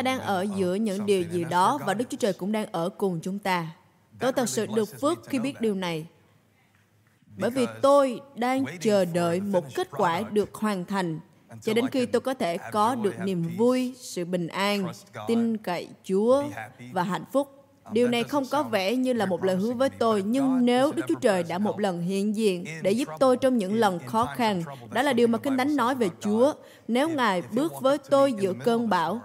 Ta đang ở giữa những điều gì đó và Đức Chúa Trời cũng đang ở cùng chúng ta. Tôi thật sự được phước khi biết điều này. Bởi vì tôi đang chờ đợi một kết quả được hoàn thành cho đến khi tôi có thể có được niềm vui, sự bình an, tin cậy Chúa và hạnh phúc. Điều này không có vẻ như là một lời hứa với tôi, nhưng nếu Đức Chúa Trời đã một lần hiện diện để giúp tôi trong những lần khó khăn, đó là điều mà Kinh Thánh nói về Chúa. Nếu Ngài bước với tôi giữa cơn bão,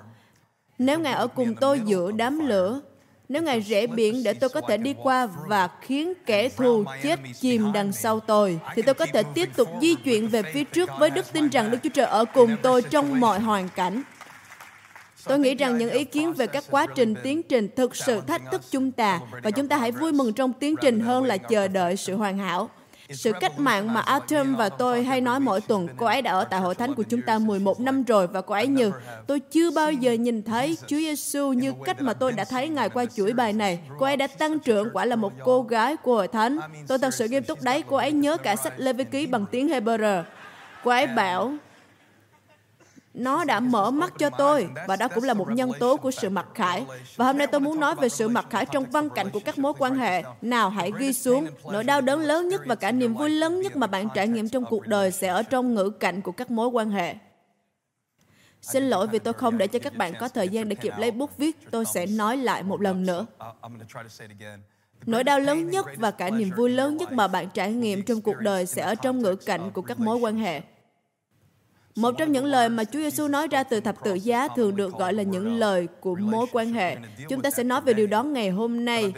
nếu Ngài ở cùng tôi giữa đám lửa, nếu Ngài rẽ biển để tôi có thể đi qua và khiến kẻ thù chết chìm đằng sau tôi, thì tôi có thể tiếp tục di chuyển về phía trước với đức tin rằng Đức Chúa Trời ở cùng tôi trong mọi hoàn cảnh. Tôi nghĩ rằng những ý kiến về các quá trình tiến trình thực sự thách thức chúng ta và chúng ta hãy vui mừng trong tiến trình hơn là chờ đợi sự hoàn hảo. Sự cách mạng mà Atom và tôi hay nói mỗi tuần, cô ấy đã ở tại hội thánh của chúng ta 11 năm rồi và cô ấy như, tôi chưa bao giờ nhìn thấy Chúa Giêsu như cách mà tôi đã thấy Ngài qua chuỗi bài này. Cô ấy đã tăng trưởng quả là một cô gái của hội thánh. Tôi thật sự nghiêm túc đấy, cô ấy nhớ cả sách Lê Vi Ký bằng tiếng Hebrew. Cô ấy bảo, nó đã mở mắt cho tôi và đó cũng là một nhân tố của sự mặc khải và hôm nay tôi muốn nói về sự mặc khải trong văn cảnh của các mối quan hệ nào hãy ghi xuống nỗi đau đớn lớn nhất và cả niềm vui lớn nhất mà bạn trải nghiệm trong cuộc đời sẽ ở trong ngữ cảnh của các mối quan hệ Xin lỗi vì tôi không để cho các bạn có thời gian để kịp lấy bút viết, tôi sẽ nói lại một lần nữa. Nỗi đau lớn nhất và cả niềm vui lớn nhất mà bạn trải nghiệm trong cuộc đời sẽ ở trong ngữ cảnh của các mối quan hệ. Một trong những lời mà Chúa Giêsu nói ra từ thập tự giá thường được gọi là những lời của mối quan hệ. Chúng ta sẽ nói về điều đó ngày hôm nay.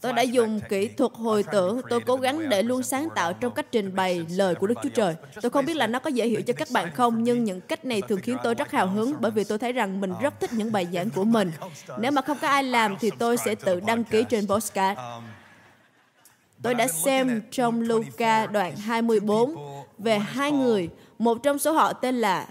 Tôi đã dùng kỹ thuật hồi tưởng, tôi cố gắng để luôn sáng tạo trong cách trình bày lời của Đức Chúa Trời. Tôi không biết là nó có dễ hiểu cho các bạn không, nhưng những cách này thường khiến tôi rất hào hứng bởi vì tôi thấy rằng mình rất thích những bài giảng của mình. Nếu mà không có ai làm thì tôi sẽ tự đăng ký trên postcard. Tôi đã xem trong Luca đoạn 24 về hai người một trong số họ tên là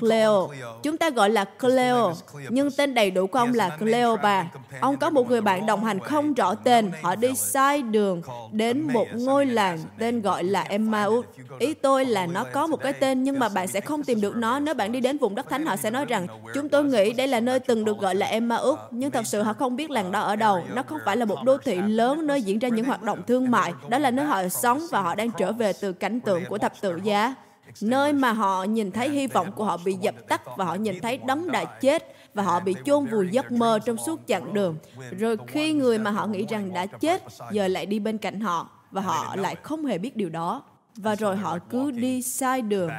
Cleo. Chúng ta gọi là Cleo, nhưng tên đầy đủ của ông là Cleopa. Ông có một người bạn đồng hành không rõ tên. Họ đi sai đường đến một ngôi làng tên gọi là Emmaus. Ý tôi là nó có một cái tên nhưng mà bạn sẽ không tìm được nó. Nếu bạn đi đến vùng đất thánh, họ sẽ nói rằng chúng tôi nghĩ đây là nơi từng được gọi là Emmaus, nhưng thật sự họ không biết làng đó ở đâu. Nó không phải là một đô thị lớn nơi diễn ra những hoạt động thương mại. Đó là nơi họ sống và họ đang trở về từ cảnh tượng của thập tự giá nơi mà họ nhìn thấy hy vọng của họ bị dập tắt và họ nhìn thấy đấng đã chết và họ bị chôn vùi giấc mơ trong suốt chặng đường. Rồi khi người mà họ nghĩ rằng đã chết giờ lại đi bên cạnh họ và họ lại không hề biết điều đó. Và rồi họ cứ đi sai đường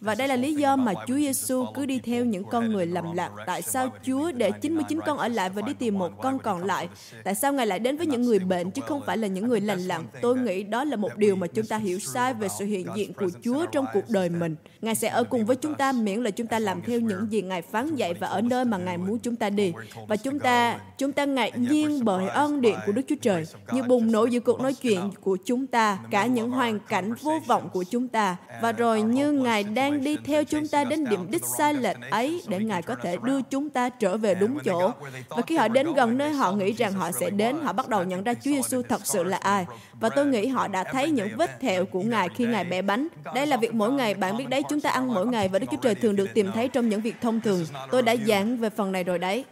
và đây là lý do mà Chúa Giêsu cứ đi theo những con người lầm lạc. Tại sao Chúa để 99 con ở lại và đi tìm một con còn lại? Tại sao Ngài lại đến với những người bệnh chứ không phải là những người lành lặn? Tôi nghĩ đó là một điều mà chúng ta hiểu sai về sự hiện diện của Chúa trong cuộc đời mình. Ngài sẽ ở cùng với chúng ta miễn là chúng ta làm theo những gì Ngài phán dạy và ở nơi mà Ngài muốn chúng ta đi. Và chúng ta, chúng ta ngạc nhiên bởi ân điện của Đức Chúa Trời, như bùng nổ giữa cuộc nói chuyện của chúng ta, cả những hoàn cảnh vô vọng của chúng ta. Và rồi như Ngài đang đang đi theo chúng ta đến điểm đích sai lệch ấy để Ngài có thể đưa chúng ta trở về đúng chỗ. Và khi họ đến gần nơi họ nghĩ rằng họ sẽ đến, họ bắt đầu nhận ra Chúa Giêsu thật sự là ai. Và tôi nghĩ họ đã thấy những vết thẹo của Ngài khi Ngài bẻ bánh. Đây là việc mỗi ngày, bạn biết đấy, chúng ta ăn mỗi ngày và Đức Chúa Trời thường được tìm thấy trong những việc thông thường. Tôi đã giảng về phần này rồi đấy.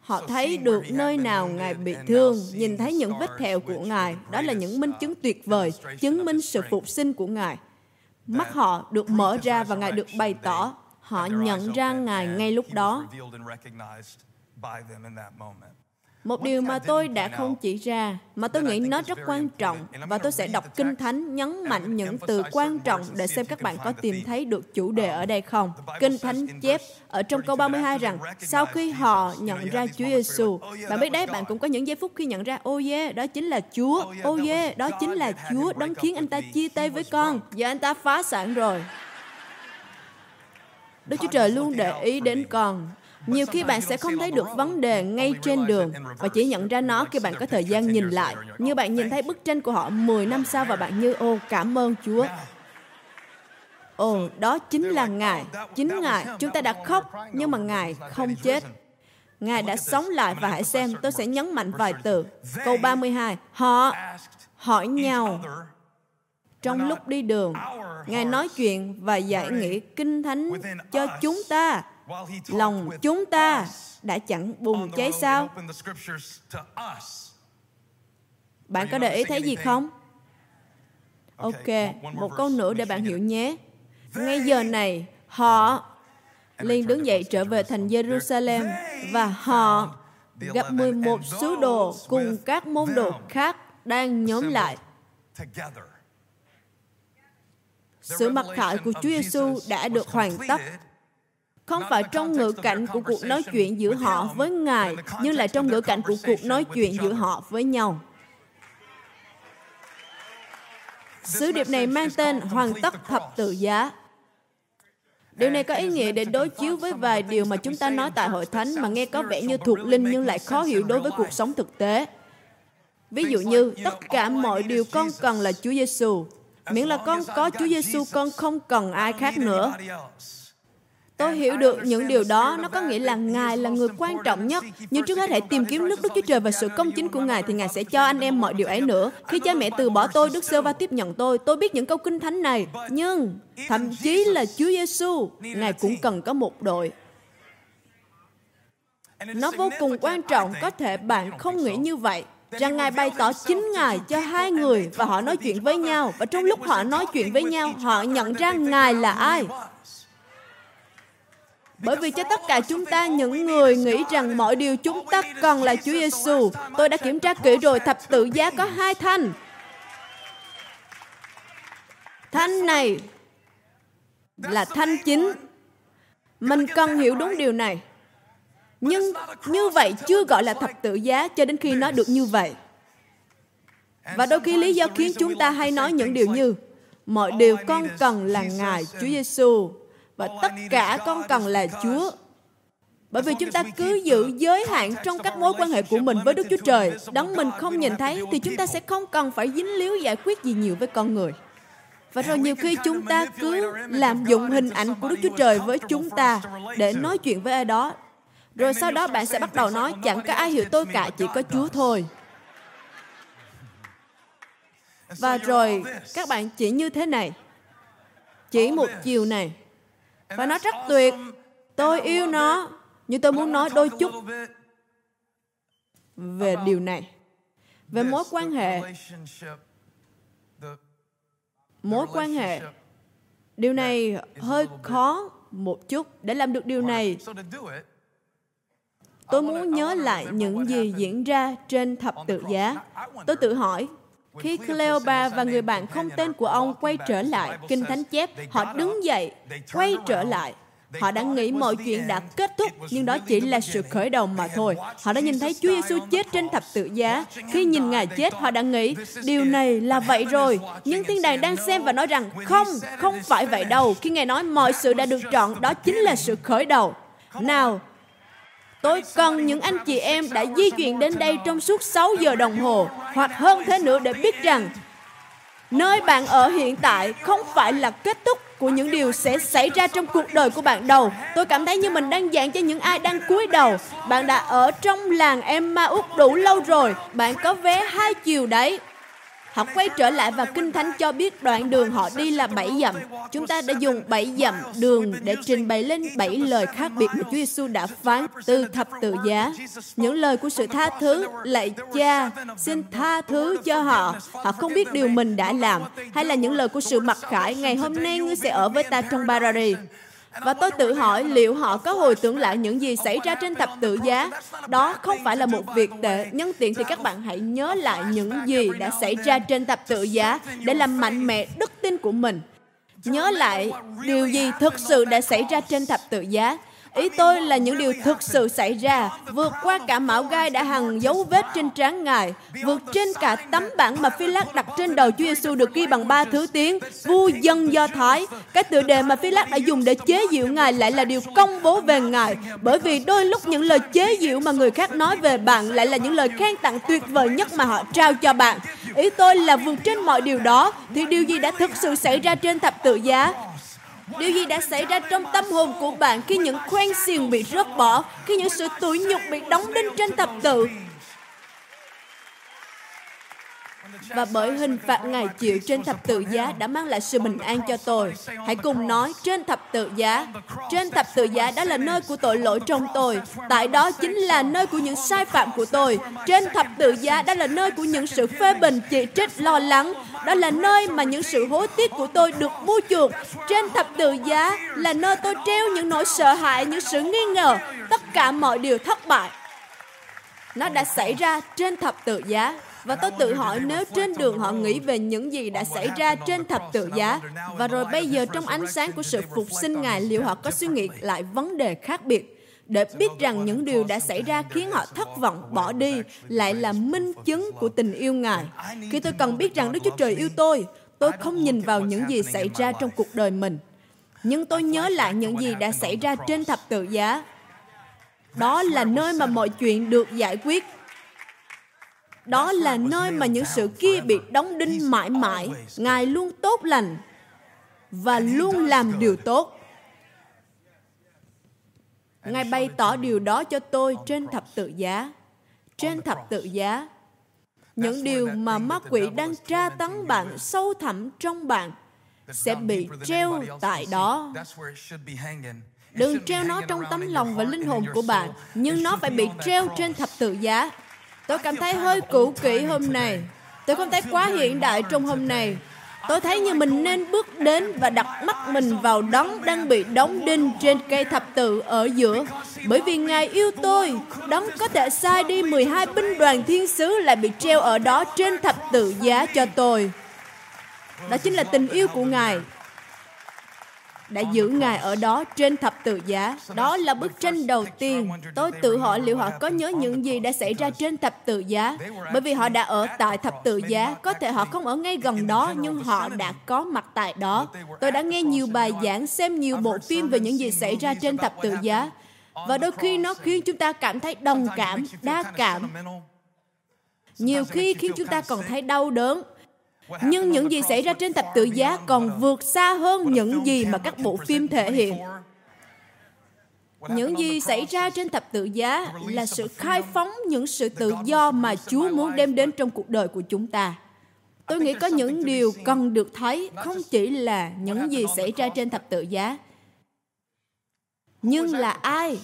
Họ thấy được nơi nào Ngài bị thương, nhìn thấy những vết thẹo của Ngài. Đó là những minh chứng tuyệt vời, chứng minh sự phục sinh của Ngài. Mắt họ được mở ra và Ngài được bày tỏ. Họ nhận ra Ngài ngay lúc đó. Một điều mà tôi đã không chỉ ra, mà tôi nghĩ nó rất quan trọng, và tôi sẽ đọc Kinh Thánh nhấn mạnh những từ quan trọng để xem các bạn có tìm thấy được chủ đề ở đây không. Kinh Thánh chép ở trong câu 32 rằng, sau khi họ nhận ra Chúa Giêsu, bạn biết đấy, bạn cũng có những giây phút khi nhận ra, ô oh yeah, đó chính là Chúa, ô oh yeah, đó chính là Chúa, đấng khiến anh ta chia tay với con, giờ anh ta phá sản rồi. Đức Chúa Trời luôn để ý đến con nhiều khi bạn sẽ không thấy được vấn đề ngay trên đường và chỉ nhận ra nó khi bạn có thời gian nhìn lại. Như bạn nhìn thấy bức tranh của họ 10 năm sau và bạn như ô cảm ơn Chúa. Ồ, đó chính là Ngài. Chính Ngài. Chúng ta đã khóc, nhưng mà Ngài không chết. Ngài đã sống lại và hãy xem, tôi sẽ nhấn mạnh vài từ. Câu 32. Họ hỏi nhau trong lúc đi đường, Ngài nói chuyện và giải nghĩa kinh thánh cho chúng ta. Lòng chúng ta đã chẳng bùng cháy sao? Bạn có để ý thấy gì không? Ok, một câu nữa để bạn hiểu nhé. Ngay giờ này, họ liền đứng dậy trở về thành Jerusalem và họ gặp 11 sứ đồ cùng các môn đồ khác đang nhóm lại. Sự mặc khải của Chúa Giêsu đã được hoàn tất không phải trong ngữ cảnh của cuộc nói chuyện giữa họ với Ngài, nhưng là trong ngữ cảnh của cuộc nói chuyện giữa họ với nhau. Sứ điệp này mang tên hoàn tất thập tự giá. Điều này có ý nghĩa để đối chiếu với vài điều mà chúng ta nói tại hội thánh mà nghe có vẻ như thuộc linh nhưng lại khó hiểu đối với cuộc sống thực tế. Ví dụ như, tất cả mọi điều con cần là Chúa Giêsu. Miễn là con có Chúa Giêsu, con không cần ai khác nữa. Tôi hiểu được những điều đó, nó có nghĩa là Ngài là người quan trọng nhất. Nhưng trước hết hãy tìm kiếm nước Đức Chúa Trời và sự công chính của Ngài thì Ngài sẽ cho anh em mọi điều ấy nữa. Khi cha mẹ từ bỏ tôi, Đức Sơ Va tiếp nhận tôi. Tôi biết những câu kinh thánh này. Nhưng thậm chí là Chúa Giêsu, Ngài cũng cần có một đội. Nó vô cùng quan trọng, có thể bạn không nghĩ như vậy rằng Ngài bày tỏ chính Ngài cho hai người và họ nói chuyện với nhau. Và trong lúc họ nói chuyện với nhau, họ nhận ra Ngài là ai. Bởi vì cho tất cả chúng ta những người nghĩ rằng mọi điều chúng ta cần là Chúa Giêsu. Tôi đã kiểm tra kỹ rồi, thập tự giá có hai thanh. Thanh này là thanh chính. Mình cần hiểu đúng điều này. Nhưng như vậy chưa gọi là thập tự giá cho đến khi nó được như vậy. Và đôi khi lý do khiến chúng ta hay nói những điều như mọi điều con cần là Ngài Chúa Giêsu và tất cả con cần là Chúa. Bởi vì chúng ta cứ giữ giới hạn trong các mối quan hệ của mình với Đức Chúa Trời, đấng mình không nhìn thấy, thì chúng ta sẽ không cần phải dính líu giải quyết gì nhiều với con người. Và rồi nhiều khi chúng ta cứ làm dụng hình ảnh của Đức Chúa Trời với chúng ta để nói chuyện với ai đó. Rồi sau đó bạn sẽ bắt đầu nói, chẳng có ai hiểu tôi cả, chỉ có Chúa thôi. Và rồi các bạn chỉ như thế này. Chỉ một chiều này và nó rất tuyệt. Tôi yêu nó. nhưng tôi muốn nói đôi chút về điều này. Về mối quan hệ. mối quan hệ. điều này hơi khó một chút để làm được điều này. Tôi muốn nhớ lại những gì diễn ra trên thập tự giá. Tôi tự hỏi khi Cleopa và người bạn không tên của ông quay trở lại, Kinh Thánh chép, họ đứng dậy, quay trở lại. Họ đã nghĩ mọi chuyện đã kết thúc, nhưng đó chỉ là sự khởi đầu mà thôi. Họ đã nhìn thấy Chúa Giêsu chết trên thập tự giá. Khi nhìn Ngài chết, họ đã nghĩ, điều này là vậy rồi. Nhưng thiên đàng đang xem và nói rằng, không, không phải vậy đâu. Khi Ngài nói mọi sự đã được chọn, đó chính là sự khởi đầu. Nào, Tôi cần những anh chị em đã di chuyển đến đây trong suốt 6 giờ đồng hồ, hoặc hơn thế nữa để biết rằng nơi bạn ở hiện tại không phải là kết thúc của những điều sẽ xảy ra trong cuộc đời của bạn đâu. Tôi cảm thấy như mình đang giảng cho những ai đang cúi đầu. Bạn đã ở trong làng Emmaus đủ lâu rồi. Bạn có vé hai chiều đấy. Họ quay trở lại và Kinh Thánh cho biết đoạn đường họ đi là bảy dặm. Chúng ta đã dùng bảy dặm đường để trình bày lên bảy lời khác biệt mà Chúa Giêsu đã phán từ thập tự giá. Những lời của sự tha thứ, lạy cha, xin tha thứ cho họ. Họ không biết điều mình đã làm. Hay là những lời của sự mặc khải, ngày hôm nay ngươi sẽ ở với ta trong Barari. Và tôi tự hỏi liệu họ có hồi tưởng lại những gì xảy ra trên thập tự giá. Đó không phải là một việc tệ. Nhân tiện thì các bạn hãy nhớ lại những gì đã xảy ra trên thập tự giá để làm mạnh mẽ đức tin của mình. Nhớ lại điều gì thực sự đã xảy ra trên thập tự giá Ý tôi là những điều thực sự xảy ra, vượt qua cả mão gai đã hằng dấu vết trên trán Ngài, vượt trên cả tấm bảng mà phi lát đặt trên đầu Chúa Giêsu được ghi bằng ba thứ tiếng, vua dân Do Thái. Cái tựa đề mà phi lát đã dùng để chế giễu Ngài lại là điều công bố về Ngài, bởi vì đôi lúc những lời chế giễu mà người khác nói về bạn lại là những lời khen tặng tuyệt vời nhất mà họ trao cho bạn. Ý tôi là vượt trên mọi điều đó, thì điều gì đã thực sự xảy ra trên thập tự giá? Điều gì đã xảy ra trong tâm hồn của bạn khi những khoan xiềng bị rớt bỏ, khi những sự tủi nhục bị đóng đinh trên thập tự? Và bởi hình phạt Ngài chịu trên thập tự giá đã mang lại sự bình an cho tôi. Hãy cùng nói, trên thập tự giá, trên thập tự giá đó là nơi của tội lỗi trong tôi. Tại đó chính là nơi của những sai phạm của tôi. Trên thập tự giá đó là nơi của những sự phê bình, chỉ trích, lo lắng. Đó là nơi mà những sự hối tiếc của tôi được mua chuộc. Trên thập tự giá là nơi tôi treo những nỗi sợ hãi, những sự nghi ngờ, tất cả mọi điều thất bại. Nó đã xảy ra trên thập tự giá. Và tôi tự hỏi nếu trên đường họ nghĩ về những gì đã xảy ra trên thập tự giá, và rồi bây giờ trong ánh sáng của sự phục sinh Ngài, liệu họ có suy nghĩ lại vấn đề khác biệt? để biết rằng những điều đã xảy ra khiến họ thất vọng bỏ đi lại là minh chứng của tình yêu Ngài. Khi tôi cần biết rằng Đức Chúa Trời yêu tôi, tôi không nhìn vào những gì xảy ra trong cuộc đời mình. Nhưng tôi nhớ lại những gì đã xảy ra trên thập tự giá. Đó là nơi mà mọi chuyện được giải quyết đó là nơi mà những sự kia bị đóng đinh mãi mãi. Ngài luôn tốt lành và luôn làm điều tốt. Ngài bày tỏ điều đó cho tôi trên thập tự giá. Trên thập tự giá, những điều mà ma quỷ đang tra tấn bạn sâu thẳm trong bạn sẽ bị treo tại đó. Đừng treo nó trong tấm lòng và linh hồn của bạn, nhưng nó phải bị treo trên thập tự giá. Tôi cảm thấy hơi cũ kỹ hôm nay. Tôi không thấy quá hiện đại trong hôm nay. Tôi thấy như mình nên bước đến và đặt mắt mình vào đấng đang bị đóng đinh trên cây thập tự ở giữa. Bởi vì Ngài yêu tôi, đấng có thể sai đi 12 binh đoàn thiên sứ lại bị treo ở đó trên thập tự giá cho tôi. Đó chính là tình yêu của Ngài đã giữ Ngài ở đó trên thập tự giá. Đó là bức tranh đầu tiên. Tôi tự hỏi liệu họ có nhớ những gì đã xảy ra trên thập tự giá. Bởi vì họ đã ở tại thập tự giá. Có thể họ không ở ngay gần đó, nhưng họ đã có mặt tại đó. Tôi đã nghe nhiều bài giảng, xem nhiều bộ phim về những gì xảy ra trên thập tự giá. Và đôi khi nó khiến chúng ta cảm thấy đồng cảm, đa cảm. Nhiều khi khiến chúng ta còn thấy đau đớn, nhưng những gì xảy ra trên thập tự giá còn vượt xa hơn những gì mà các bộ phim thể hiện. những gì xảy ra trên thập tự giá là sự khai phóng những sự tự do mà chúa muốn đem đến trong cuộc đời của chúng ta. Tôi nghĩ có những điều cần được thấy không chỉ là những gì xảy ra trên thập tự giá. Nhưng là ai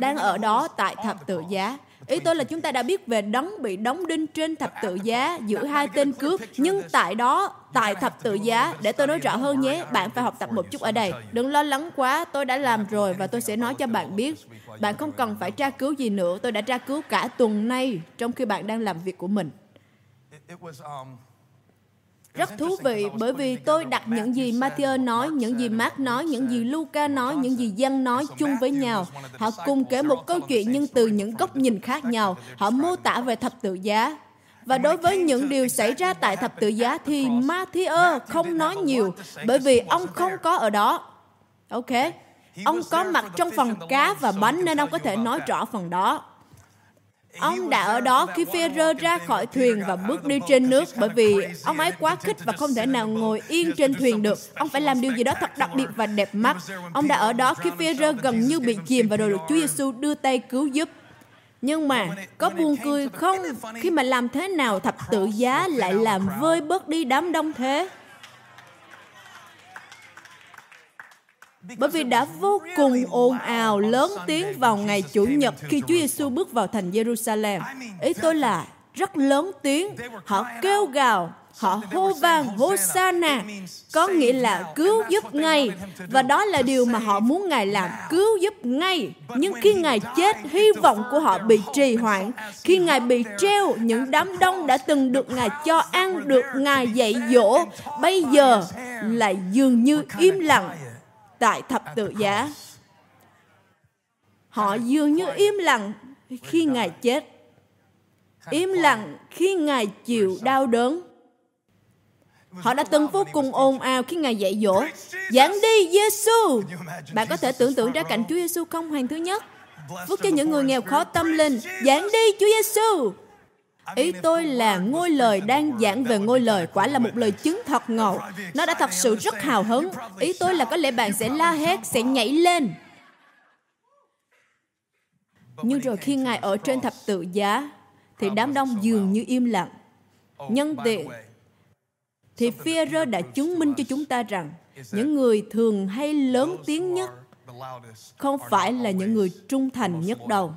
đang ở đó tại thập tự giá Ý tôi là chúng ta đã biết về đấng bị đóng đinh trên thập tự giá giữa hai tên cướp, nhưng tại đó, tại thập tự giá, để tôi nói rõ hơn nhé, bạn phải học tập một chút ở đây. Đừng lo lắng quá, tôi đã làm rồi và tôi sẽ nói cho bạn biết. Bạn không cần phải tra cứu gì nữa, tôi đã tra cứu cả tuần nay trong khi bạn đang làm việc của mình. Rất thú vị bởi vì tôi đặt những gì Matthew nói, những gì Mark nói, những gì Luca nói, những gì Giăng nói chung với nhau. Họ cùng kể một câu chuyện nhưng từ những góc nhìn khác nhau. Họ mô tả về thập tự giá. Và đối với những điều xảy ra tại thập tự giá thì Matthew không nói nhiều bởi vì ông không có ở đó. Ok? Ông có mặt trong phần cá và bánh nên ông có thể nói rõ phần đó. Ông đã ở đó khi Phêrô ra khỏi thuyền và bước đi trên nước bởi vì ông ấy quá khích và không thể nào ngồi yên trên thuyền được. Ông phải làm điều gì đó thật đặc biệt và đẹp mắt. Ông đã ở đó khi Phêrô gần như bị chìm và rồi được Chúa Giêsu đưa tay cứu giúp. Nhưng mà có buồn cười không khi mà làm thế nào thập tự giá lại làm vơi bớt đi đám đông thế? Bởi vì đã vô cùng ồn ào lớn tiếng vào ngày Chủ nhật khi Chúa Giêsu bước vào thành Jerusalem. Ý tôi là rất lớn tiếng. Họ kêu gào, họ hô vang Hosanna, có nghĩa là cứu giúp ngay. Và đó là điều mà họ muốn Ngài làm, cứu giúp ngay. Nhưng khi Ngài chết, hy vọng của họ bị trì hoãn. Khi Ngài bị treo, những đám đông đã từng được Ngài cho ăn, được Ngài dạy dỗ, bây giờ lại dường như im lặng tại thập tự giá. Họ dường như im lặng khi Ngài chết. Im lặng khi Ngài chịu đau đớn. Họ đã từng vô cùng ồn ào khi Ngài dạy dỗ. Giảng đi Giêsu. Bạn có thể tưởng tượng ra cảnh Chúa Giêsu không hoàng thứ nhất. Phúc cho những người nghèo khó tâm linh. Giảng đi Chúa Giêsu. Ý tôi là ngôi lời đang giảng về ngôi lời quả là một lời chứng thật ngầu. Nó đã thật sự rất hào hứng. Ý tôi là có lẽ bạn sẽ la hét, sẽ nhảy lên. Nhưng rồi khi Ngài ở trên thập tự giá, thì đám đông dường như im lặng. Nhân tiện, thì Führer đã chứng minh cho chúng ta rằng những người thường hay lớn tiếng nhất không phải là những người trung thành nhất đâu.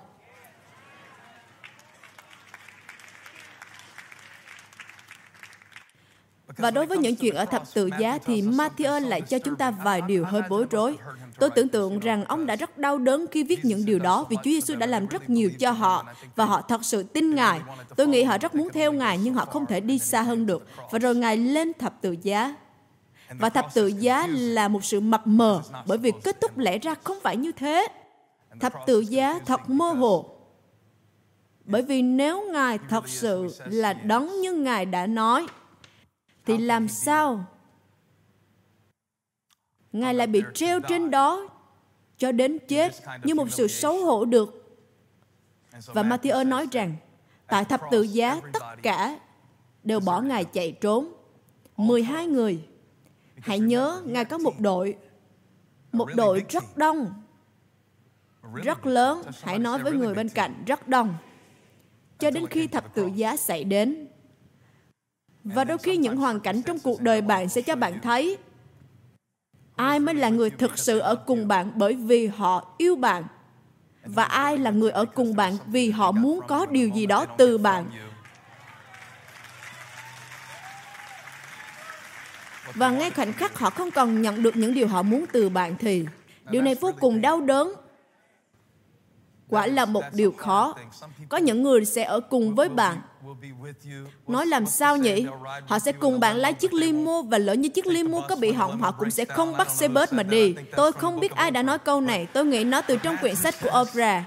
Và đối với những chuyện ở thập tự giá thì Matthew lại cho chúng ta vài điều hơi bối rối. Tôi tưởng tượng rằng ông đã rất đau đớn khi viết những điều đó vì Chúa Giêsu đã làm rất nhiều cho họ và họ thật sự tin Ngài. Tôi nghĩ họ rất muốn theo Ngài nhưng họ không thể đi xa hơn được. Và rồi Ngài lên thập tự giá. Và thập tự giá là một sự mập mờ bởi vì kết thúc lẽ ra không phải như thế. Thập tự giá thật mơ hồ. Bởi vì nếu Ngài thật sự là đấng như Ngài đã nói, thì làm sao Ngài lại bị treo trên đó cho đến chết như một sự xấu hổ được. Và Matthew nói rằng, tại thập tự giá tất cả đều bỏ Ngài chạy trốn. 12 người. Hãy nhớ, Ngài có một đội. Một đội rất đông. Rất lớn. Hãy nói với người bên cạnh, rất đông. Cho đến khi thập tự giá xảy đến. Và đôi khi những hoàn cảnh trong cuộc đời bạn sẽ cho bạn thấy, ai mới là người thực sự ở cùng bạn bởi vì họ yêu bạn. Và ai là người ở cùng bạn vì họ muốn có điều gì đó từ bạn. Và ngay khoảnh khắc họ không còn nhận được những điều họ muốn từ bạn thì, điều này vô cùng đau đớn quả là một điều khó có những người sẽ ở cùng với bạn Nói làm sao nhỉ? Họ sẽ cùng bạn lái chiếc limo và lỡ như chiếc limo có bị hỏng, họ cũng sẽ không bắt xe bus mà đi. Tôi không biết ai đã nói câu này. Tôi nghĩ nó từ trong quyển sách của Oprah.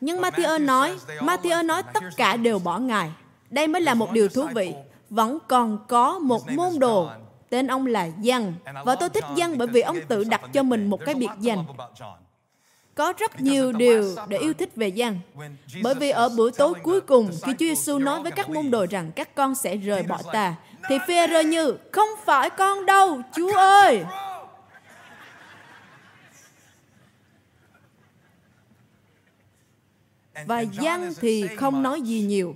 Nhưng Matthew nói, Matthew nói tất cả đều bỏ Ngài. Đây mới là một điều thú vị. Vẫn còn có một môn đồ tên ông là Giăng. Và tôi thích Giăng bởi vì ông tự đặt cho mình một cái biệt danh có rất nhiều điều để yêu thích về dân. Bởi vì ở buổi tối cuối cùng, khi Chúa Giêsu nói với các môn đồ rằng các con sẽ rời bỏ ta, thì phi rơ như, không phải con đâu, Chúa ơi! Và dân thì không nói gì nhiều.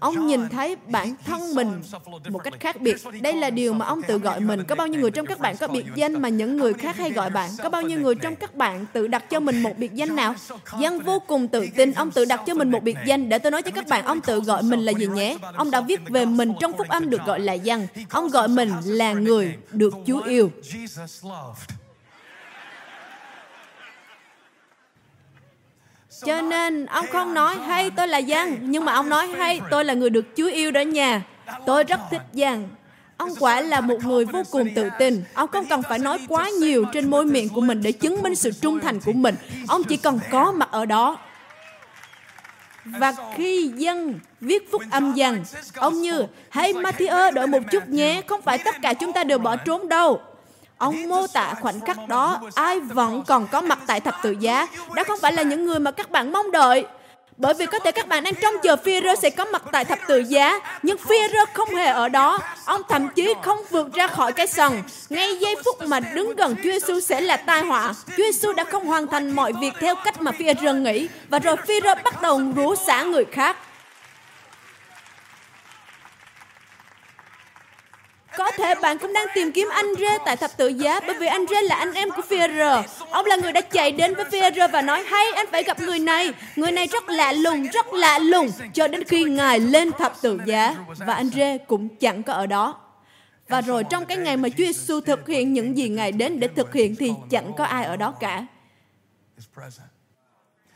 Ông nhìn thấy bản thân mình một cách khác biệt. Đây là điều mà ông tự gọi mình. Có bao nhiêu người trong các bạn có biệt danh mà những người khác hay gọi bạn? Có bao nhiêu người trong các bạn tự đặt cho mình một biệt danh nào? Dân vô cùng tự tin, ông tự đặt cho mình một biệt danh. Để tôi nói cho các bạn, ông tự gọi mình là gì nhé? Ông đã viết về mình trong phúc âm được gọi là dân. Ông gọi mình là người được Chúa yêu. Cho nên ông không nói hay tôi là Giang, nhưng mà ông nói hay tôi là người được Chúa yêu đó nha. Tôi rất thích Giang. Ông quả là một người vô cùng tự tin. Ông không cần phải nói quá nhiều trên môi miệng của mình để chứng minh sự trung thành của mình. Ông chỉ cần có mặt ở đó. Và khi dân viết phúc âm rằng, ông như, hay Matthew đợi một chút nhé, không phải tất cả chúng ta đều bỏ trốn đâu. Ông mô tả khoảnh khắc đó, ai vẫn còn có mặt tại thập tự giá. Đó không phải là những người mà các bạn mong đợi. Bởi vì có thể các bạn đang trông chờ Führer sẽ có mặt tại thập tự giá, nhưng Führer không hề ở đó. Ông thậm chí không vượt ra khỏi cái sân. Ngay giây phút mà đứng gần Chúa Giêsu sẽ là tai họa. Chúa Giêsu đã không hoàn thành mọi việc theo cách mà Führer nghĩ, và rồi Führer bắt đầu rủa xả người khác. Có thể bạn cũng đang tìm kiếm anh Rê tại thập tự giá bởi vì anh Rê là anh em của Pierre Ông là người đã chạy đến với Pierre và nói hay anh phải gặp người này. Người này rất lạ lùng, rất lạ lùng cho đến khi Ngài lên thập tự giá và anh Rê cũng chẳng có ở đó. Và rồi trong cái ngày mà Chúa Giêsu thực hiện những gì Ngài đến để thực hiện thì chẳng có ai ở đó cả.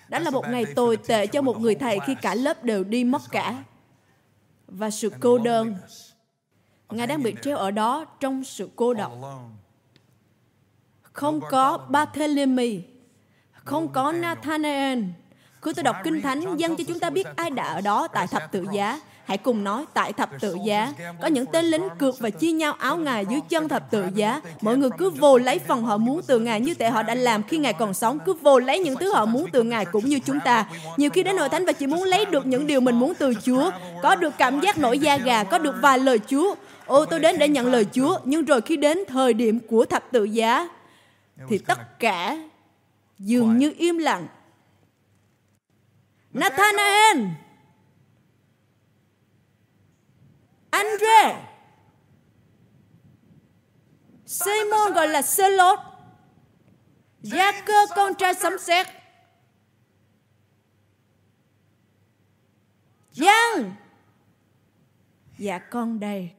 Đó là một ngày tồi tệ cho một người thầy khi cả lớp đều đi mất cả. Và sự cô đơn Ngài đang bị treo ở đó trong sự cô độc. Không có Barthélemy, không có Nathanael. Khi tôi đọc Kinh Thánh, dân cho chúng ta biết ai đã ở đó tại thập tự giá. Hãy cùng nói, tại thập tự giá, có những tên lính cược và chia nhau áo Ngài dưới chân thập tự giá. Mọi người cứ vô lấy phần họ muốn từ Ngài như thể họ đã làm khi Ngài còn sống. Cứ vô lấy những thứ họ muốn từ Ngài cũng như chúng ta. Nhiều khi đến hội thánh và chỉ muốn lấy được những điều mình muốn từ Chúa. Có được cảm giác nổi da gà, có được vài lời Chúa. Ô, tôi đến để nhận lời Chúa, nhưng rồi khi đến thời điểm của thập tự giá, thì tất cả dường như im lặng. Nathanael! Andre. Simon gọi là Selot. Gia cơ con trai sấm sét. Giang. Dạ con đây.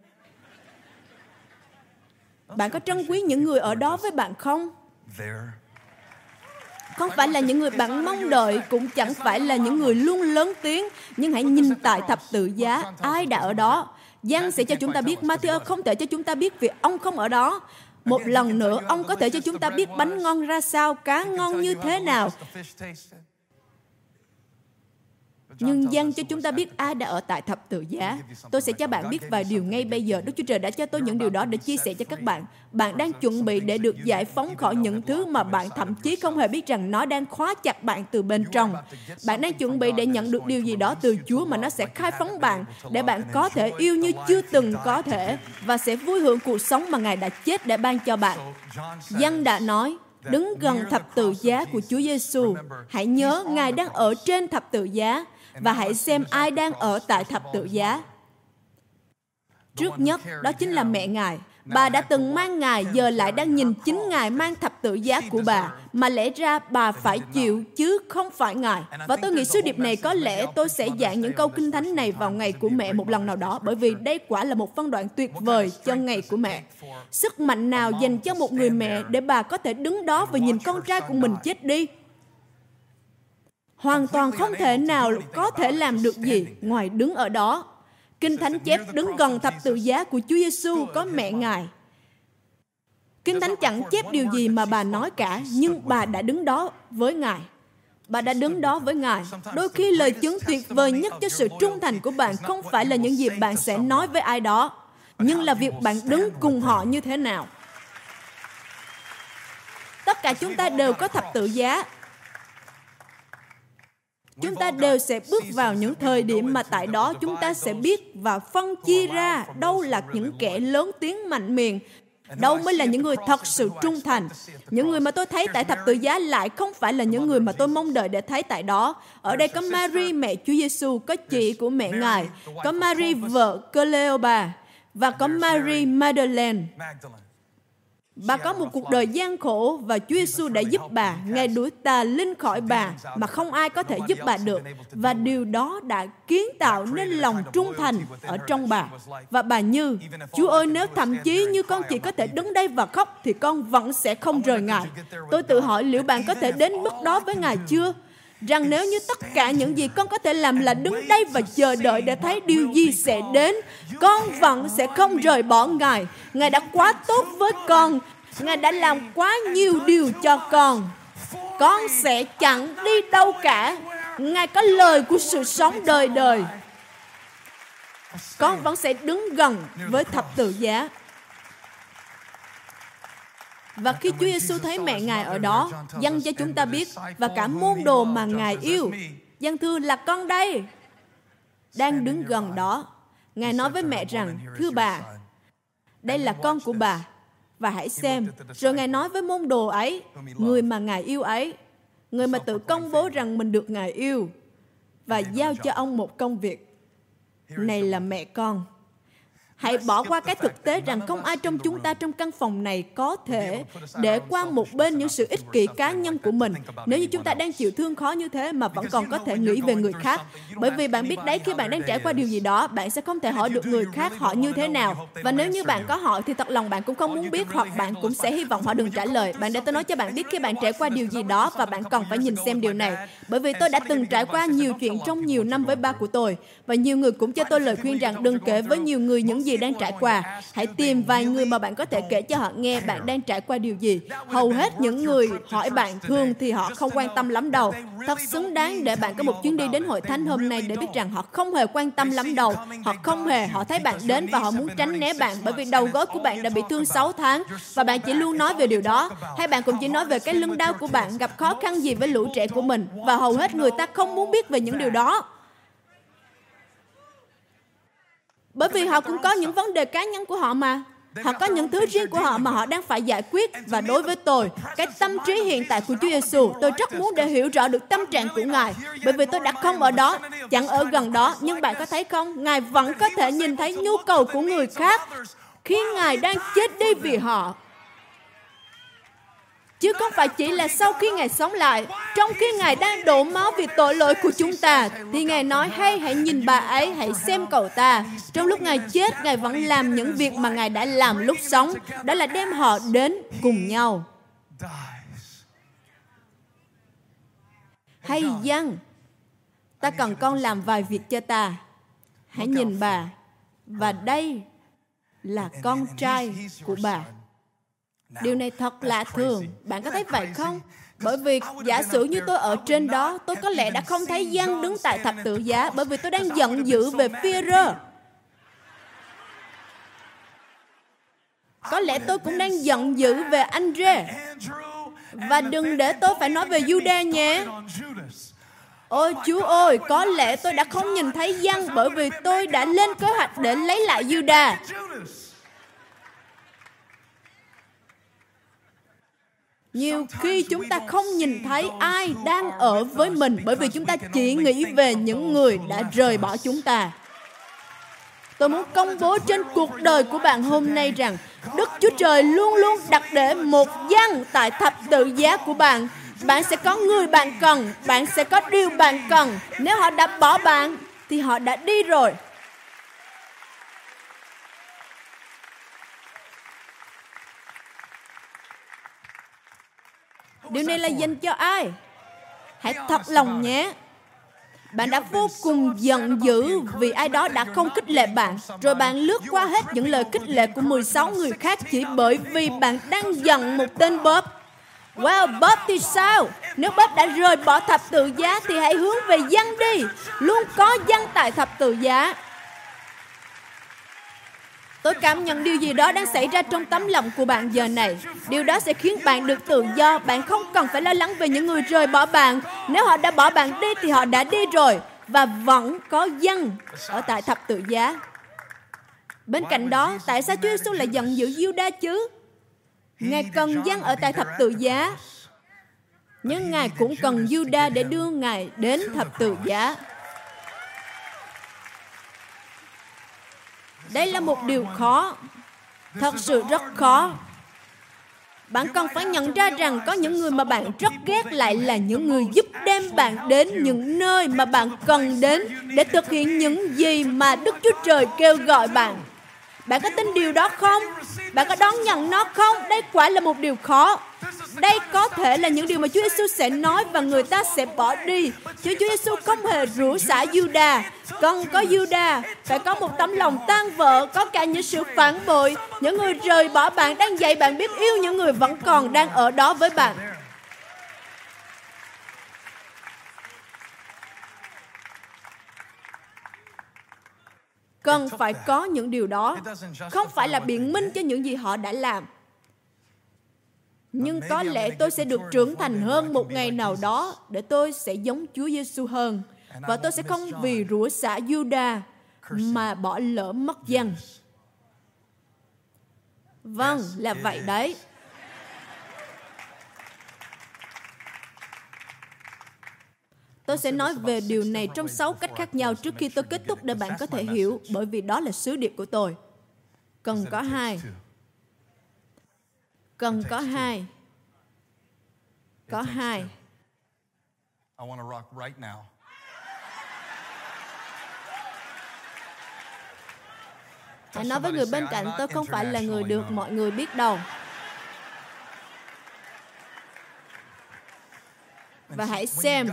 Bạn có trân quý những người ở đó với bạn không? Không phải là những người bạn mong đợi, cũng chẳng phải là những người luôn lớn tiếng, nhưng hãy nhìn tại thập tự giá, ai đã ở đó. Giăng sẽ cho chúng ta biết, Matthew không thể cho chúng ta biết vì ông không ở đó. Một lần nữa, ông có thể cho chúng ta biết bánh ngon ra sao, cá ngon như thế nào. Nhưng dân cho chúng ta biết ai đã ở tại thập tự giá. Tôi sẽ cho bạn biết vài điều ngay bây giờ. Đức Chúa Trời đã cho tôi những điều đó để chia sẻ cho các bạn. Bạn đang chuẩn bị để được giải phóng khỏi những thứ mà bạn thậm chí không hề biết rằng nó đang khóa chặt bạn từ bên trong. Bạn đang chuẩn bị để nhận được điều gì đó từ Chúa mà nó sẽ khai phóng bạn để bạn có thể yêu như chưa từng có thể và sẽ vui hưởng cuộc sống mà Ngài đã chết để ban cho bạn. Dân đã nói, đứng gần thập tự giá của Chúa Giêsu. Hãy nhớ Ngài đang ở trên thập tự giá và hãy xem ai đang ở tại thập tự giá. Trước nhất, đó chính là mẹ Ngài. Bà đã từng mang Ngài, giờ lại đang nhìn chính Ngài mang thập tự giá của bà, mà lẽ ra bà phải chịu chứ không phải Ngài. Và tôi nghĩ sứ điệp này có lẽ tôi sẽ giảng những câu kinh thánh này vào ngày của mẹ một lần nào đó, bởi vì đây quả là một phân đoạn tuyệt vời cho ngày của mẹ. Sức mạnh nào dành cho một người mẹ để bà có thể đứng đó và nhìn con trai của mình chết đi? Hoàn toàn không thể nào có thể làm được gì ngoài đứng ở đó. Kinh Thánh chép đứng gần thập tự giá của Chúa Giêsu có mẹ Ngài. Kinh Thánh chẳng chép điều gì mà bà nói cả, nhưng bà đã đứng đó với Ngài. Bà đã đứng đó với Ngài. Đôi khi lời chứng tuyệt vời nhất cho sự trung thành của bạn không phải là những gì bạn sẽ nói với ai đó, nhưng là việc bạn đứng cùng họ như thế nào. Tất cả chúng ta đều có thập tự giá chúng ta đều sẽ bước vào những thời điểm mà tại đó chúng ta sẽ biết và phân chia ra đâu là những kẻ lớn tiếng mạnh miệng, đâu mới là những người thật sự trung thành. Những người mà tôi thấy tại thập tự giá lại không phải là những người mà tôi mong đợi để thấy tại đó. Ở đây có Mary, mẹ Chúa Giêsu có chị của mẹ ngài, có Mary, vợ Cleopa, và có Mary Magdalene. Bà có một cuộc đời gian khổ và Chúa Giêsu đã giúp bà. Ngài đuổi tà linh khỏi bà mà không ai có thể giúp bà được. Và điều đó đã kiến tạo nên lòng trung thành ở trong bà. Và bà như, Chúa ơi nếu thậm chí như con chỉ có thể đứng đây và khóc thì con vẫn sẽ không rời Ngài. Tôi tự hỏi liệu bạn có thể đến mức đó với Ngài chưa? Rằng nếu như tất cả những gì con có thể làm là đứng đây và chờ đợi để thấy điều gì sẽ đến, con vẫn sẽ không rời bỏ Ngài. Ngài đã quá tốt với con. Ngài đã làm quá nhiều điều cho con. Con sẽ chẳng đi đâu cả. Ngài có lời của sự sống đời đời. Con vẫn sẽ đứng gần với thập tự giá. Và khi Chúa Giêsu thấy mẹ Ngài ở đó, dân cho chúng ta biết và cả môn đồ mà Ngài yêu, dân thư là con đây, đang đứng gần đó. Ngài nói với mẹ rằng, thưa bà, đây là con của bà, và hãy xem. Rồi Ngài nói với môn đồ ấy, người mà Ngài yêu ấy, người mà tự công bố rằng mình được Ngài yêu, và giao cho ông một công việc. Này là mẹ con. Hãy bỏ qua cái thực tế rằng không ai trong chúng ta trong căn phòng này có thể để qua một bên những sự ích kỷ cá nhân của mình. Nếu như chúng ta đang chịu thương khó như thế mà vẫn còn có thể nghĩ về người khác. Bởi vì bạn biết đấy, khi bạn đang trải qua điều gì đó, bạn sẽ không thể hỏi được người khác họ như thế nào. Và nếu như bạn có hỏi thì thật lòng bạn cũng không muốn biết hoặc bạn cũng sẽ hy vọng họ đừng trả lời. Bạn để tôi nói cho bạn biết khi bạn trải qua điều gì đó và bạn cần phải nhìn xem điều này. Bởi vì tôi đã từng trải qua nhiều chuyện trong nhiều năm với ba của tôi. Và nhiều người cũng cho tôi lời khuyên rằng đừng kể với nhiều người những gì gì đang trải qua. Hãy tìm vài người mà bạn có thể kể cho họ nghe bạn đang trải qua điều gì. Hầu hết những người hỏi bạn thường thì họ không quan tâm lắm đâu. Thật xứng đáng để bạn có một chuyến đi đến hội thánh hôm nay để biết rằng họ không hề quan tâm lắm đâu. Họ không hề, họ thấy bạn đến và họ muốn tránh né bạn bởi vì đầu gối của bạn đã bị thương 6 tháng và bạn chỉ luôn nói về điều đó. Hay bạn cũng chỉ nói về cái lưng đau của bạn gặp khó khăn gì với lũ trẻ của mình và hầu hết người ta không muốn biết về những điều đó. Bởi vì họ cũng có những vấn đề cá nhân của họ mà. Họ có những thứ riêng của họ mà họ đang phải giải quyết và đối với tôi, cái tâm trí hiện tại của Chúa Giêsu, tôi rất muốn để hiểu rõ được tâm trạng của Ngài, bởi vì tôi đã không ở đó, chẳng ở gần đó, nhưng bạn có thấy không? Ngài vẫn có thể nhìn thấy nhu cầu của người khác khi Ngài đang chết đi vì họ chứ không phải chỉ là sau khi Ngài sống lại. Trong khi Ngài đang đổ máu vì tội lỗi của chúng ta, thì Ngài nói, hay hãy nhìn bà ấy, hãy xem cậu ta. Trong lúc Ngài chết, Ngài vẫn làm những việc mà Ngài đã làm lúc sống, đó là đem họ đến cùng nhau. Hay dân, ta cần con làm vài việc cho ta. Hãy nhìn bà, và đây là con trai của bà. Điều này thật lạ thường. Bạn có thấy vậy không? Bởi vì giả sử như tôi ở trên đó, tôi có lẽ đã không thấy dân đứng tại thập tự giá bởi vì tôi đang giận dữ về phía rơ. Có lẽ tôi cũng đang giận dữ về anh Rê. Và đừng để tôi phải nói về Judah nhé. Ôi Chúa ơi, có lẽ tôi đã không nhìn thấy dân bởi vì tôi đã lên kế hoạch để lấy lại Judah. Nhiều khi chúng ta không nhìn thấy ai đang ở với mình bởi vì chúng ta chỉ nghĩ về những người đã rời bỏ chúng ta. Tôi muốn công bố trên cuộc đời của bạn hôm nay rằng đức chúa trời luôn luôn đặt để một dân tại thập tự giá của bạn. Bạn sẽ có người bạn cần bạn sẽ có điều bạn cần. Nếu họ đã bỏ bạn thì họ đã đi rồi Điều này là dành cho ai? Hãy thật lòng nhé. Bạn đã vô cùng giận dữ vì ai đó đã không khích lệ bạn, rồi bạn lướt qua hết những lời khích lệ của 16 người khác chỉ bởi vì bạn đang giận một tên Bob. Well, Bob thì sao? Nếu Bob đã rời bỏ thập tự giá thì hãy hướng về dân đi. Luôn có dân tại thập tự giá. Tôi cảm nhận điều gì đó đang xảy ra trong tấm lòng của bạn giờ này. Điều đó sẽ khiến bạn được tự do. Bạn không cần phải lo lắng về những người rời bỏ bạn. Nếu họ đã bỏ bạn đi thì họ đã đi rồi. Và vẫn có dân ở tại thập tự giá. Bên cạnh đó, tại sao Chúa Giêsu lại giận dữ Juda chứ? Ngài cần dân ở tại thập tự giá. Nhưng Ngài cũng cần Juda để đưa Ngài đến thập tự giá. Đây là một điều khó, thật sự rất khó. Bạn cần phải nhận ra rằng có những người mà bạn rất ghét lại là những người giúp đem bạn đến những nơi mà bạn cần đến để thực hiện những gì mà Đức Chúa Trời kêu gọi bạn. Bạn có tin điều đó không? Bạn có đón nhận nó không? Đây quả là một điều khó. Đây có thể là những điều mà Chúa Giêsu sẽ nói và người ta sẽ bỏ đi. Chứ Chúa Giêsu không hề rủa xả Juda. Cần có Juda, phải có một tấm lòng tan vỡ, có cả những sự phản bội. Những người rời bỏ bạn đang dạy bạn biết yêu những người vẫn còn đang ở đó với bạn. cần phải có những điều đó không phải là biện minh cho những gì họ đã làm nhưng có lẽ tôi sẽ được trưởng thành hơn một ngày nào đó để tôi sẽ giống Chúa Giêsu hơn. Và tôi sẽ không vì rủa xả Juda mà bỏ lỡ mất dân. Vâng, là vậy đấy. Tôi sẽ nói về điều này trong sáu cách khác nhau trước khi tôi kết thúc để bạn có thể hiểu, bởi vì đó là sứ điệp của tôi. Cần có hai. Cần có hai. Có hai. Hãy nói với người bên cạnh tôi không phải là người được mọi người biết đâu. và hãy xem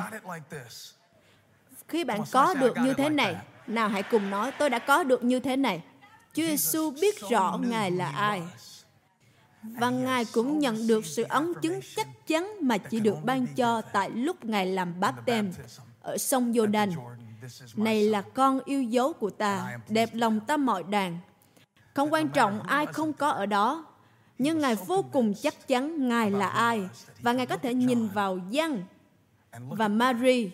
khi bạn có được như thế này. nào hãy cùng nói tôi đã có được như thế này. Chúa Giêsu biết rõ Ngài là ai và Ngài cũng nhận được sự ấn chứng chắc chắn mà chỉ được ban cho tại lúc Ngài làm báp tem ở sông giô này là con yêu dấu của ta đẹp lòng ta mọi đàn không quan trọng ai không có ở đó nhưng ngài vô cùng chắc chắn ngài là ai và ngài có thể nhìn vào dân và Mary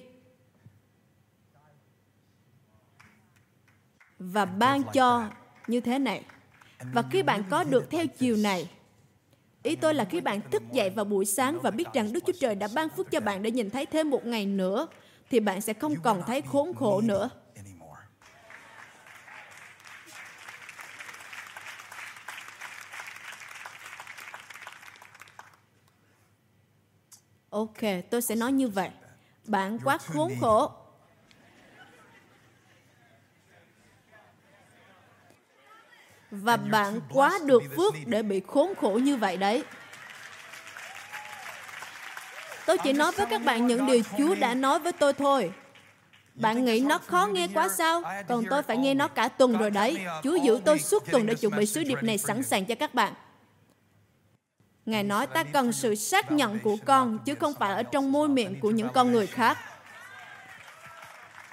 và ban cho như thế này. Và khi bạn có được theo chiều này, Ý tôi là khi bạn thức dậy vào buổi sáng và biết rằng Đức Chúa Trời đã ban phước cho bạn để nhìn thấy thêm một ngày nữa, thì bạn sẽ không còn thấy khốn khổ nữa. Ok, tôi sẽ nói như vậy. Bạn quá khốn khổ. Và bạn quá được phước để bị khốn khổ như vậy đấy. Tôi chỉ nói với các bạn những điều Chúa đã nói với tôi thôi. Bạn nghĩ nó khó nghe quá sao? Còn tôi phải nghe nó cả tuần rồi đấy. Chúa giữ tôi suốt tuần để chuẩn bị sứ điệp này sẵn sàng cho các bạn. Ngài nói ta cần sự xác nhận của con, chứ không phải ở trong môi miệng của những con người khác.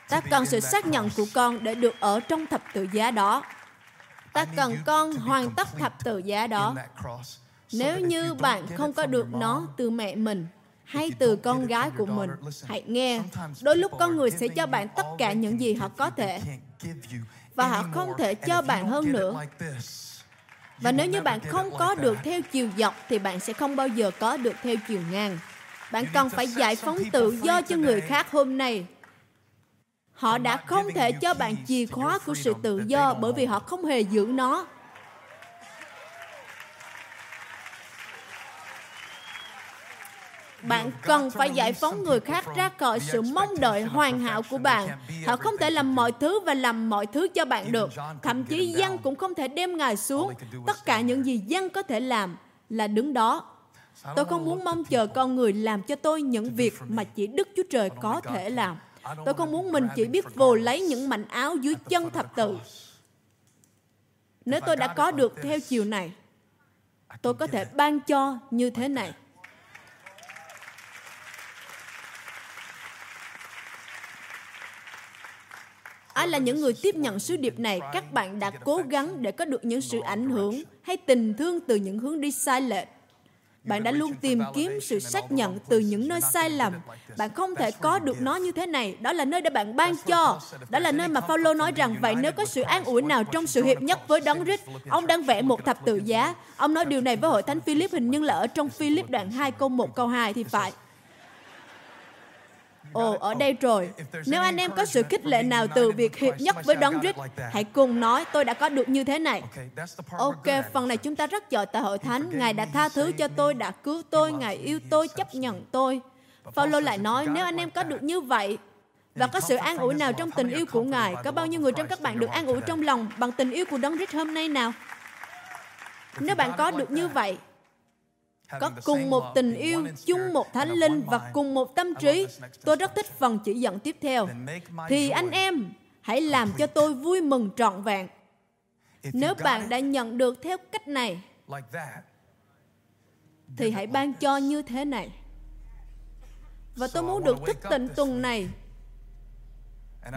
Ta cần sự xác nhận của con để được ở trong thập tự giá đó. Ta cần con hoàn tất thập tự giá đó. Nếu như bạn không có được nó từ mẹ mình, hay từ con gái của mình hãy nghe. đôi lúc con người sẽ cho bạn tất cả những gì họ có thể và họ không thể cho bạn hơn nữa. và nếu như bạn không có được theo chiều dọc thì bạn sẽ không bao giờ có được theo chiều ngang. Bạn cần phải giải phóng tự do cho người khác hôm nay họ đã không thể cho bạn chìa khóa của sự tự do bởi vì họ không hề giữ nó. Bạn cần phải giải phóng người khác ra khỏi sự mong đợi hoàn hảo của bạn. họ không thể làm mọi thứ và làm mọi thứ cho bạn được. Thậm chí dân cũng không thể đem ngài xuống. tất cả những gì dân có thể làm là đứng đó. Tôi không muốn mong chờ con người làm cho tôi những việc mà chỉ đức chúa trời có thể làm tôi không muốn mình chỉ biết vồ lấy những mảnh áo dưới chân thập tự nếu tôi đã có được theo chiều này tôi có thể ban cho như thế này Ai là những người tiếp nhận sứ điệp này, các bạn đã cố gắng để có được những sự ảnh hưởng hay tình thương từ những hướng đi sai lệch. Bạn đã luôn tìm kiếm sự xác nhận từ những nơi sai lầm. Bạn không thể có được nó như thế này. Đó là nơi để bạn ban cho. Đó là nơi mà Phaolô nói rằng vậy nếu có sự an ủi nào trong sự hiệp nhất với đấng rít, ông đang vẽ một thập tự giá. Ông nói điều này với hội thánh Philip hình như là ở trong Philip đoạn 2 câu 1 câu 2 thì phải. Ồ, ở đây rồi. Nếu anh em có sự khích lệ nào từ việc hiệp nhất với đấng Christ, hãy cùng nói tôi đã có được như thế này. Ok, phần này chúng ta rất giỏi tại hội thánh. Ngài đã tha thứ cho tôi, đã cứu tôi, Ngài yêu tôi, chấp nhận tôi. Phaolô lại nói, nếu anh em có được như vậy, và có sự an ủi nào trong tình yêu của Ngài, có bao nhiêu người trong các bạn được an ủi trong lòng bằng tình yêu của Đấng Christ hôm nay nào? Nếu bạn có được như vậy, có cùng một tình yêu, chung một thánh linh và cùng một tâm trí. Tôi rất thích phần chỉ dẫn tiếp theo. Thì anh em, hãy làm cho tôi vui mừng trọn vẹn. Nếu bạn đã nhận được theo cách này, thì hãy ban cho như thế này. Và tôi muốn được thức tỉnh tuần này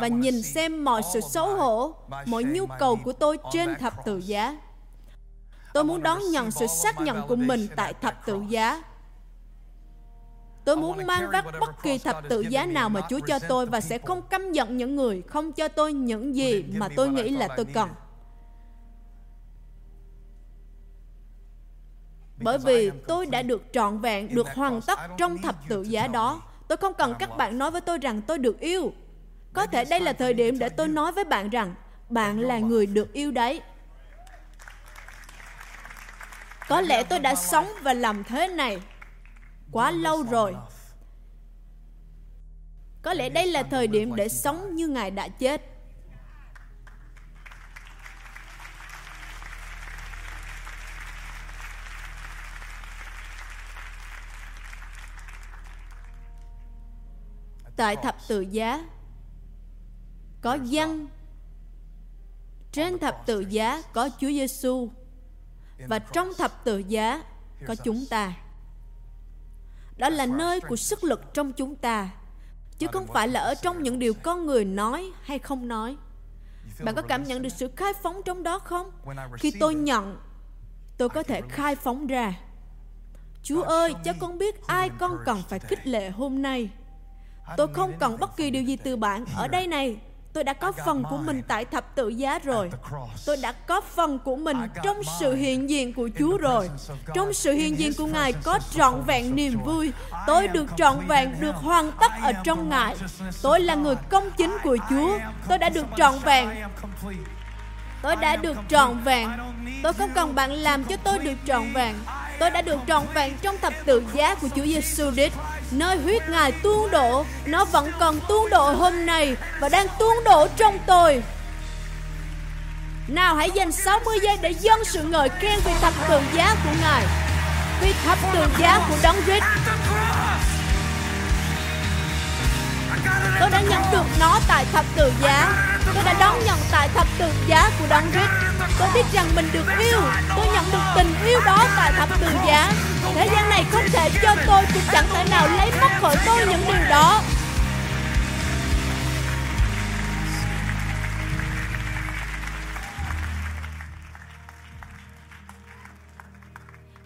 và nhìn xem mọi sự xấu hổ, mọi nhu cầu của tôi trên thập tự giá Tôi muốn đón nhận sự xác nhận của mình tại thập tự giá. Tôi muốn mang vác bất kỳ thập tự giá nào mà Chúa cho tôi và sẽ không căm giận những người không cho tôi những gì mà tôi nghĩ là tôi cần. Bởi vì tôi đã được trọn vẹn, được hoàn tất trong thập tự giá đó. Tôi không cần các bạn nói với tôi rằng tôi được yêu. Có thể đây là thời điểm để tôi nói với bạn rằng bạn là người được yêu đấy. Có lẽ tôi đã sống và làm thế này quá lâu rồi. Có lẽ đây là thời điểm để sống như Ngài đã chết. Tại thập tự giá, có dân trên thập tự giá có Chúa Giêsu và trong thập tự giá có chúng ta. Đó là nơi của sức lực trong chúng ta. Chứ không phải là ở trong những điều con người nói hay không nói. Bạn có cảm nhận được sự khai phóng trong đó không? Khi tôi nhận tôi có thể khai phóng ra. Chúa ơi cho con biết ai con cần phải khích lệ hôm nay. Tôi không cần bất kỳ điều gì từ bạn ở đây này Tôi đã có phần của mình tại thập tự giá rồi. Tôi đã có phần của mình trong sự hiện diện của Chúa rồi. Trong sự hiện diện của Ngài có trọn vẹn niềm vui. Tôi được trọn vẹn, được hoàn tất ở trong Ngài. Tôi là người công chính của Chúa. Tôi đã được trọn vẹn. Tôi đã được trọn vẹn. Tôi không cần bạn làm cho tôi được trọn vẹn. Tôi đã được trọn vẹn trong thập tự giá của Chúa Giêsu Christ. Nơi huyết Ngài tuôn đổ, nó vẫn còn tuôn đổ hôm nay và đang tuôn đổ trong tôi. Nào hãy dành 60 giây để dâng sự ngợi khen vì thập tượng giá của Ngài. Vì thập tượng giá của Đấng Christ. Tôi đã nhận được nó tại thập tự giá. Tôi đã đón nhận tại thập tự giá của Đấng Christ. Tôi biết rằng mình được yêu. Tôi nhận được tình yêu đó tại thập tự giá. Thế gian này không thể cho tôi cũng chẳng thể nào lấy mất khỏi tôi những điều đó.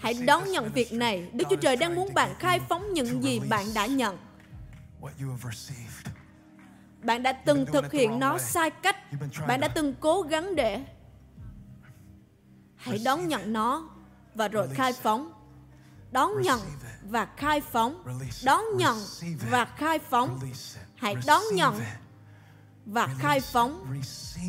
Hãy đón nhận việc này. Đức Chúa Trời đang muốn bạn khai phóng những gì bạn đã nhận. Bạn đã từng thực hiện nó sai cách. Bạn đã từng cố gắng để hãy đón nhận nó và rồi khai phóng. Đón nhận và khai phóng. Đón nhận và khai phóng. Hãy đón nhận và khai phóng.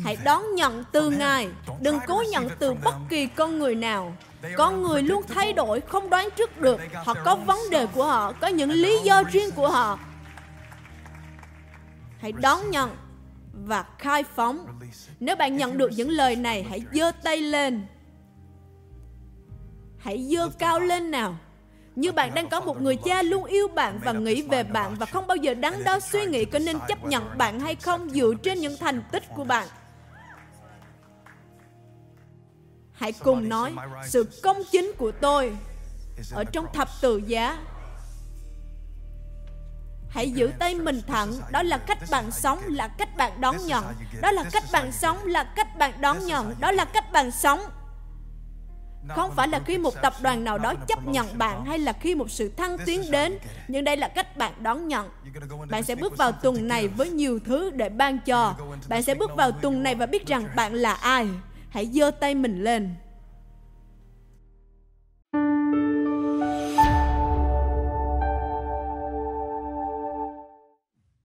Hãy đón nhận từ Ngài. Đừng cố nhận từ bất kỳ con người nào. Con người luôn thay đổi, không đoán trước được. Họ có vấn đề của họ, có những lý do riêng của họ. Hãy đón nhận và khai phóng. Nếu bạn nhận được những lời này, hãy giơ tay lên. Hãy giơ cao lên nào. Như bạn đang có một người cha luôn yêu bạn và nghĩ về bạn và không bao giờ đắn đo suy nghĩ có nên chấp nhận bạn hay không dựa trên những thành tích của bạn. Hãy cùng nói, sự công chính của tôi ở trong thập tự giá Hãy giữ tay mình thẳng, đó là cách bạn sống, là cách bạn đón nhận. Đó là cách bạn sống, là cách bạn đón nhận, đó là cách bạn sống. Không phải là khi một tập đoàn nào đó chấp nhận bạn hay là khi một sự thăng tiến đến, nhưng đây là cách bạn đón nhận. Bạn sẽ bước vào tuần này với nhiều thứ để ban cho. Bạn sẽ bước vào tuần này và biết rằng bạn là ai. Hãy giơ tay mình lên.